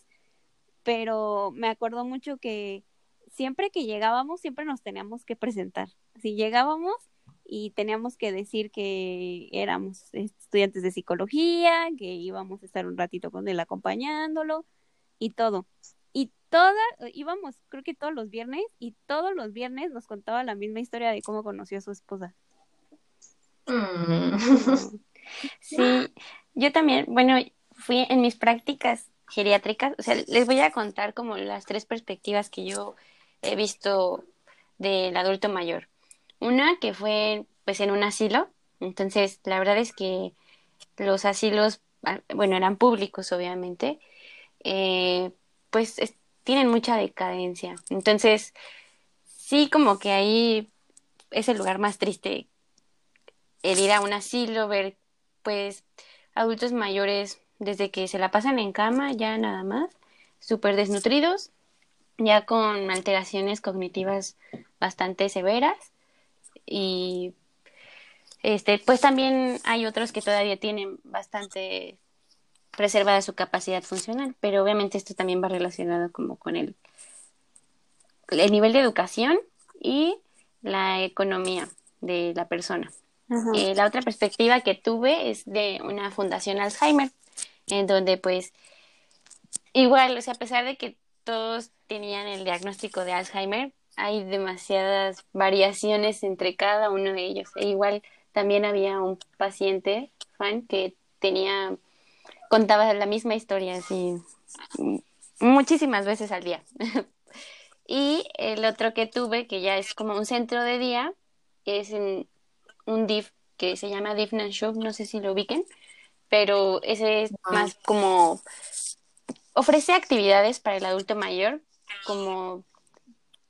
pero me acuerdo mucho que siempre que llegábamos, siempre nos teníamos que presentar. Si llegábamos y teníamos que decir que éramos estudiantes de psicología, que íbamos a estar un ratito con él acompañándolo y todo. Y todas, íbamos creo que todos los viernes y todos los viernes nos contaba la misma historia de cómo conoció a su esposa. Mm. Sí, yo también, bueno, fui en mis prácticas geriátricas, o sea, les voy a contar como las tres perspectivas que yo he visto del adulto mayor. Una que fue pues en un asilo, entonces la verdad es que los asilos, ah, bueno, eran públicos obviamente, eh, pues tienen mucha decadencia. Entonces, sí como que ahí es el lugar más triste el ir a un asilo, ver pues adultos mayores desde que se la pasan en cama ya nada más, súper desnutridos, ya con alteraciones cognitivas bastante severas y este pues también hay otros que todavía tienen bastante preservada su capacidad funcional, pero obviamente esto también va relacionado como con el, el nivel de educación y la economía de la persona. Eh, la otra perspectiva que tuve es de una fundación Alzheimer, en donde pues igual, o sea, a pesar de que todos tenían el diagnóstico de Alzheimer, hay demasiadas variaciones entre cada uno de ellos. E igual también había un paciente, fan, que tenía, contaba la misma historia así muchísimas veces al día. y el otro que tuve, que ya es como un centro de día, es en un DIF que se llama DIF Nanshuk, no sé si lo ubiquen, pero ese es más como ofrece actividades para el adulto mayor, como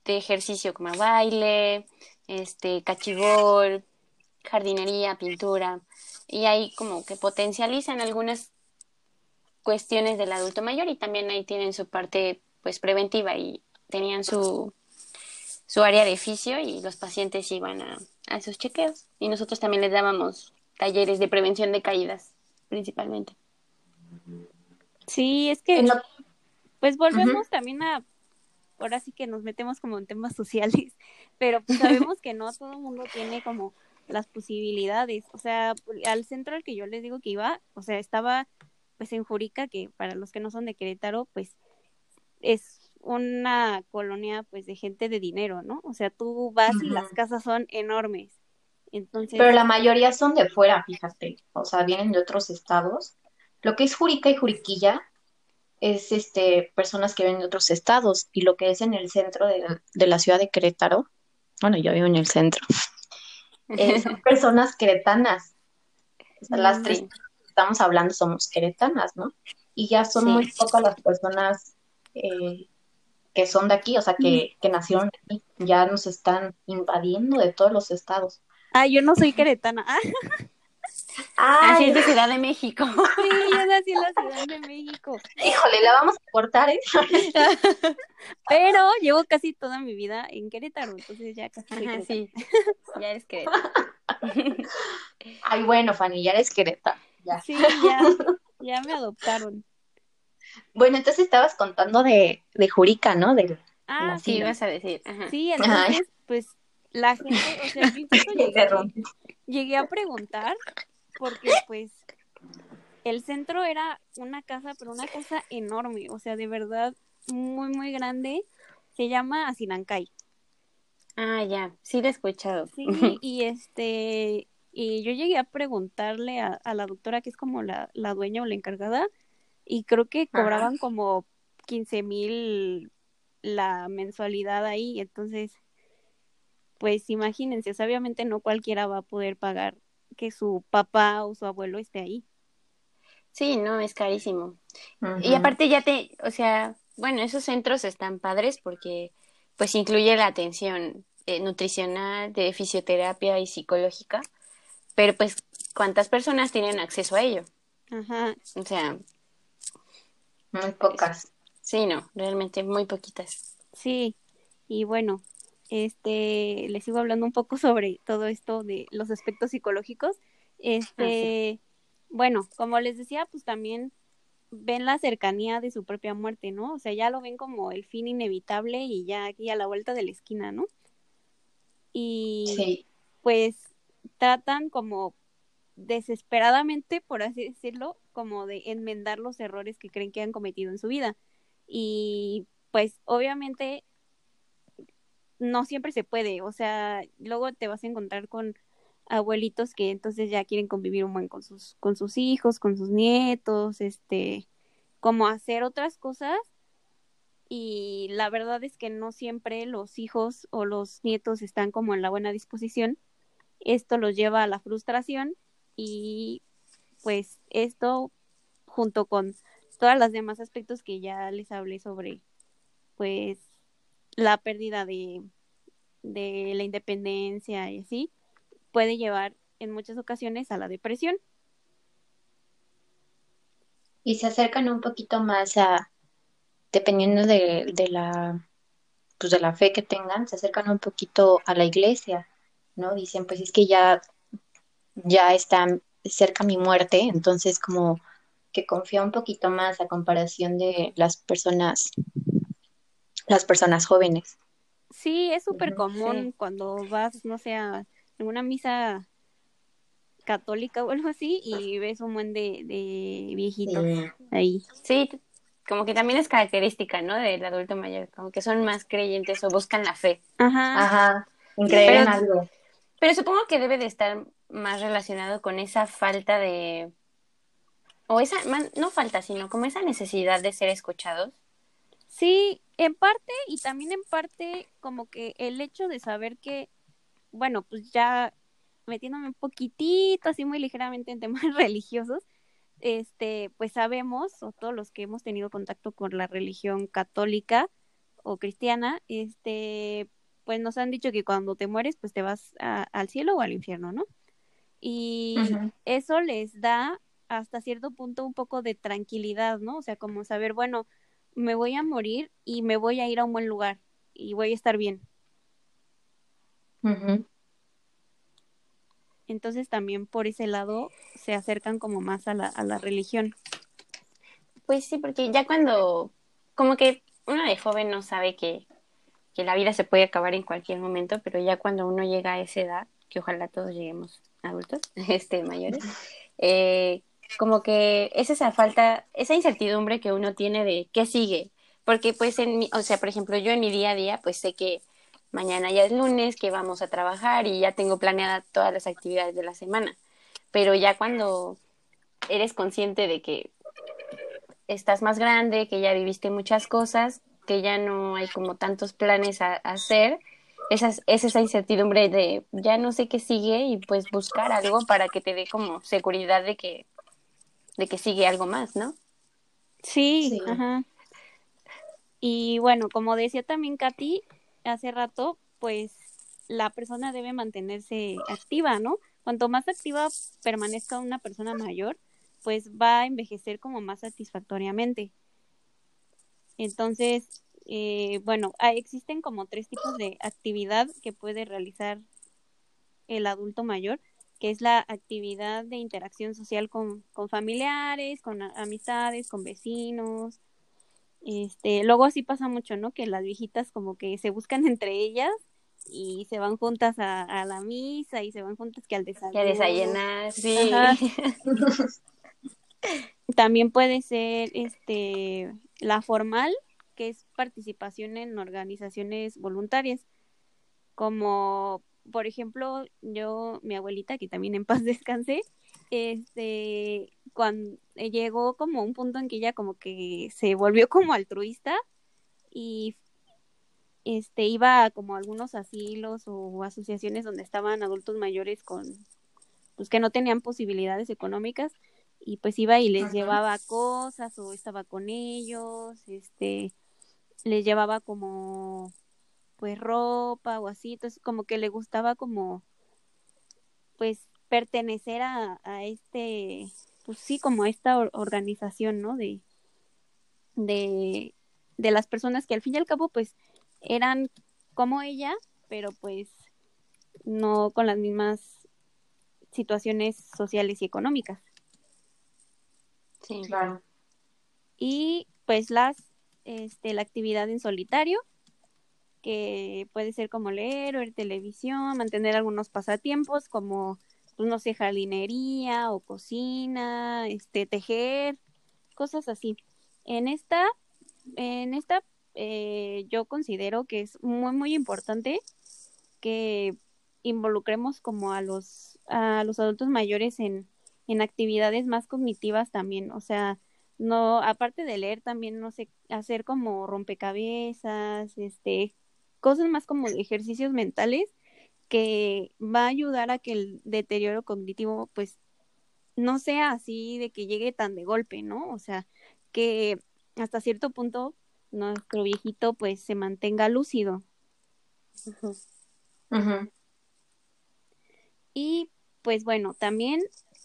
de ejercicio, como baile, este, cachibol, jardinería, pintura, y ahí como que potencializan algunas cuestiones del adulto mayor y también ahí tienen su parte pues preventiva y tenían su, su área de fisio y los pacientes iban a, a esos chequeos. Y nosotros también les dábamos talleres de prevención de caídas principalmente. Sí, es que pues volvemos también a ahora sí que nos metemos como en temas sociales, pero pues sabemos que no todo el mundo tiene como las posibilidades, o sea, al centro al que yo les digo que iba, o sea, estaba pues en Jurica, que para los que no son de Querétaro, pues es una colonia pues de gente de dinero, ¿no? O sea, tú vas y las casas son enormes. Entonces... Pero la mayoría son de fuera, fíjate, o sea, vienen de otros estados. Lo que es Jurica y Juriquilla es este personas que vienen de otros estados y lo que es en el centro de, de la ciudad de Querétaro, bueno, yo vivo en el centro, eh, son personas queretanas. O sea, las tres estamos hablando somos queretanas, ¿no? Y ya son muy pocas las personas eh, que son de aquí, o sea, que, que nacieron aquí, ya nos están invadiendo de todos los estados. Ah, yo no soy queretana. Así es de Ciudad de México. Sí, yo nací en la Ciudad de México. Híjole, la vamos a cortar, ¿eh? Pero llevo casi toda mi vida en Querétaro, entonces ya casi Ajá, sí. Ya eres Querétaro. Ay, bueno, Fanny, ya eres Querétaro. Ya. Sí, ya, ya me adoptaron. Bueno, entonces estabas contando de, de Jurica, ¿no? De, ah, sí, vas a decir. Ajá. Sí, entonces, pues la gente, o sea, yo incluso llegué, llegué a preguntar porque pues el centro era una casa, pero una casa enorme, o sea, de verdad muy, muy grande. Se llama Asinancay. Ah, ya, sí lo he escuchado. Sí, y este, y yo llegué a preguntarle a, a la doctora, que es como la, la, dueña o la encargada, y creo que cobraban como 15 mil la mensualidad ahí, entonces, pues imagínense, obviamente no cualquiera va a poder pagar que su papá o su abuelo esté ahí. Sí, no, es carísimo. Uh -huh. Y aparte ya te, o sea, bueno, esos centros están padres porque pues incluye la atención eh, nutricional, de fisioterapia y psicológica, pero pues ¿cuántas personas tienen acceso a ello? Ajá. O sea, muy pocas. Sí, no, realmente muy poquitas. Sí, y bueno, este, les sigo hablando un poco sobre todo esto de los aspectos psicológicos. Este, ah, sí. bueno, como les decía, pues también ven la cercanía de su propia muerte, ¿no? O sea, ya lo ven como el fin inevitable y ya aquí a la vuelta de la esquina, ¿no? Y sí. pues tratan como desesperadamente, por así decirlo, como de enmendar los errores que creen que han cometido en su vida. Y pues obviamente no siempre se puede, o sea, luego te vas a encontrar con abuelitos que entonces ya quieren convivir un buen con sus con sus hijos, con sus nietos, este, como hacer otras cosas y la verdad es que no siempre los hijos o los nietos están como en la buena disposición. Esto los lleva a la frustración y pues esto junto con todas las demás aspectos que ya les hablé sobre pues la pérdida de, de la independencia y así, puede llevar en muchas ocasiones a la depresión. Y se acercan un poquito más a, dependiendo de, de la pues de la fe que tengan, se acercan un poquito a la iglesia, ¿no? Dicen, pues es que ya, ya está cerca mi muerte, entonces como que confía un poquito más a comparación de las personas, las personas jóvenes. Sí, es súper común cuando vas, no sé, a una misa católica o algo así y ves un buen de, de viejitos ahí. Sí, como que también es característica, ¿no? Del adulto mayor, como que son más creyentes o buscan la fe. Ajá. Ajá. En algo. Pero supongo que debe de estar más relacionado con esa falta de o esa no falta, sino como esa necesidad de ser escuchados. Sí, en parte y también en parte como que el hecho de saber que bueno, pues ya metiéndome un poquitito así muy ligeramente en temas religiosos, este, pues sabemos, o todos los que hemos tenido contacto con la religión católica o cristiana, este, pues nos han dicho que cuando te mueres, pues te vas al cielo o al infierno, ¿no? Y eso les da hasta cierto punto un poco de tranquilidad, ¿no? O sea, como saber, bueno, me voy a morir y me voy a ir a un buen lugar y voy a estar bien. Entonces también por ese lado se acercan como más a la, a la religión. Pues sí, porque ya cuando, como que uno de joven no sabe que, que la vida se puede acabar en cualquier momento, pero ya cuando uno llega a esa edad, que ojalá todos lleguemos adultos, este, mayores, eh, como que es esa falta, esa incertidumbre que uno tiene de qué sigue. Porque pues en mi, o sea, por ejemplo, yo en mi día a día, pues sé que mañana ya es lunes, que vamos a trabajar y ya tengo planeada todas las actividades de la semana. Pero ya cuando eres consciente de que estás más grande, que ya viviste muchas cosas, que ya no hay como tantos planes a, hacer, esa es esa incertidumbre de ya no sé qué sigue y pues buscar algo para que te dé como seguridad de que, de que sigue algo más, ¿no? Sí, sí. ajá. Y bueno, como decía también Katy, hace rato, pues la persona debe mantenerse activa, ¿no? Cuanto más activa permanezca una persona mayor, pues va a envejecer como más satisfactoriamente. Entonces, eh, bueno, existen como tres tipos de actividad que puede realizar el adulto mayor, que es la actividad de interacción social con, con familiares, con amistades, con vecinos, este, luego así pasa mucho, ¿no? Que las viejitas como que se buscan entre ellas y se van juntas a, la misa y se van juntas que al desayuno. Que desayunar, sí. También puede ser este la formal, que es participación en organizaciones voluntarias, como por ejemplo, yo, mi abuelita, que también en paz descanse, este, cuando llegó como un punto en que ella como que se volvió como altruista y este iba como a algunos asilos o asociaciones donde estaban adultos mayores con pues que no tenían posibilidades económicas y pues iba y les llevaba cosas o estaba con ellos, este les llevaba como pues ropa o así, entonces como que le gustaba como pues pertenecer a, a este, pues sí, como a esta organización, ¿no? De, de, de las personas que al fin y al cabo, pues, eran como ella, pero pues no con las mismas situaciones sociales y económicas. Sí, claro. Y pues las, este, la actividad en solitario, que puede ser como leer, ver televisión, mantener algunos pasatiempos como pues no sé, jardinería o cocina, este, tejer, cosas así. En esta, en esta, eh, yo considero que es muy, muy importante que involucremos como a los, a los adultos mayores en, en actividades más cognitivas también, o sea, no, aparte de leer también, no sé, hacer como rompecabezas, este, cosas más como ejercicios mentales que va a ayudar a que el deterioro cognitivo pues no sea así de que llegue tan de golpe, ¿no? O sea, que hasta cierto punto nuestro viejito pues se mantenga lúcido. Y pues bueno, también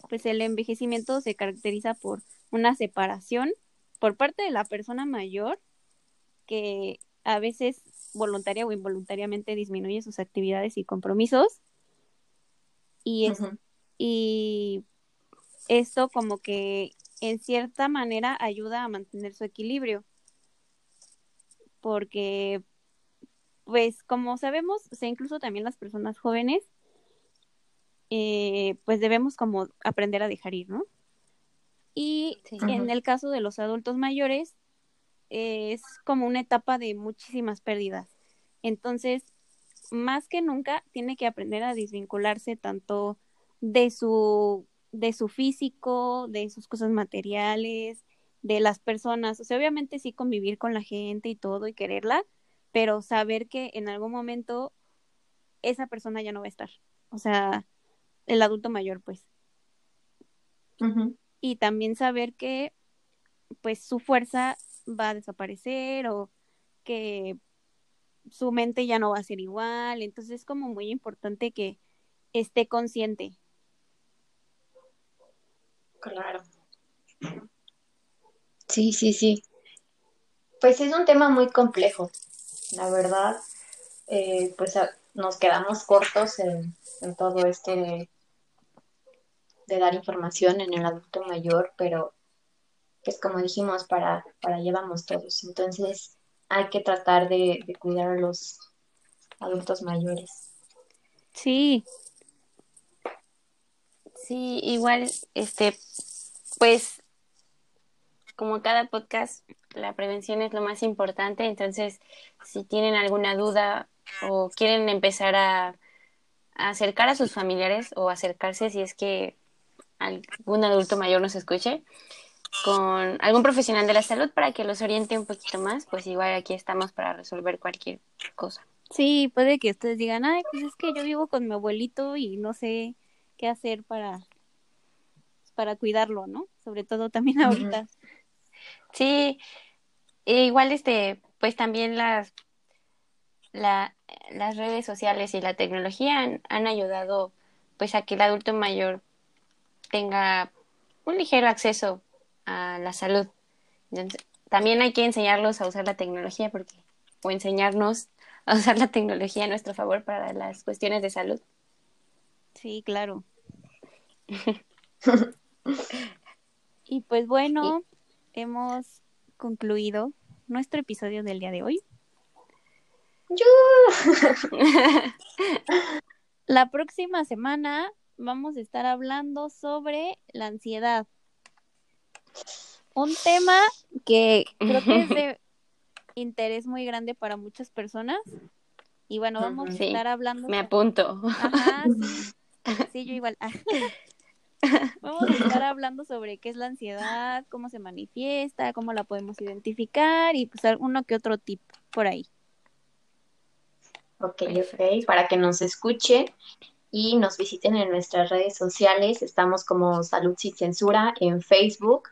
pues el envejecimiento se caracteriza por una separación por parte de la persona mayor que a veces voluntaria o involuntariamente disminuye sus actividades y compromisos. Y, y esto como que en cierta manera ayuda a mantener su equilibrio. Porque, pues como sabemos, o sea, incluso también las personas jóvenes, eh, pues debemos como aprender a dejar ir, ¿no? Y en el caso de los adultos mayores, es como una etapa de muchísimas pérdidas. Entonces, más que nunca, tiene que aprender a desvincularse tanto de su, de su físico, de sus cosas materiales, de las personas. O sea, obviamente sí convivir con la gente y todo y quererla, pero saber que en algún momento esa persona ya no va a estar. O sea, el adulto mayor, pues. Y también saber que, pues, su fuerza va a desaparecer o que su mente ya no va a ser igual. Entonces es como muy importante que esté consciente. Claro. Sí, sí, sí. Pues es un tema muy complejo, la verdad. Eh, pues nos quedamos cortos en, en todo esto de, de, dar información en el adulto mayor, pero pues como dijimos, para, para llevamos todos. Entonces hay que tratar de, de cuidar a los adultos mayores. Sí. Sí, igual, este, pues, como cada podcast, la prevención es lo más importante. Entonces, si tienen alguna duda o quieren empezar a acercar a sus familiares o acercarse si es que algún adulto mayor nos escuche, con algún profesional de la salud para que los oriente un poquito más, pues igual aquí estamos para resolver cualquier cosa. Sí, puede que ustedes digan, ay, pues es que yo vivo con mi abuelito y no sé qué hacer para, para cuidarlo, ¿no? Sobre todo también ahorita. Sí, e igual este, pues también las, la, las redes sociales y la tecnología han, han ayudado pues a que el adulto mayor tenga un ligero acceso a la salud. también hay que enseñarlos a usar la tecnología porque o enseñarnos a usar la tecnología a nuestro favor para las cuestiones de salud. Sí, claro. y pues bueno, hemos concluido nuestro episodio del día de hoy. Yo. la próxima semana vamos a estar hablando sobre la ansiedad. Un tema que creo que es de interés muy grande para muchas personas. Y bueno, vamos a estar hablando. Me apunto. Ajá, sí. yo igual. Vamos a estar hablando sobre qué es la ansiedad, cómo se manifiesta, cómo la podemos identificar y pues uno que otro tip por ahí. Ok, ok, para que nos escuchen y nos visiten en nuestras redes sociales. Estamos como Salud Sin Censura en Facebook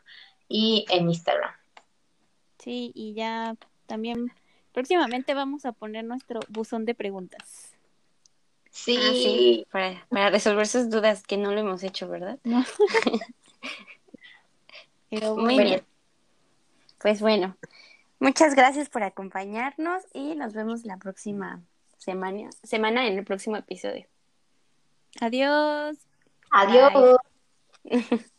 y en Instagram. Sí, y ya también próximamente vamos a poner nuestro buzón de preguntas. Sí, ah, Para, resolver sus dudas que no lo hemos hecho, ¿verdad? Pero Muy bien. Pues bueno, muchas gracias por acompañarnos y nos vemos la próxima semana, semana en el próximo episodio. Adiós. Adiós.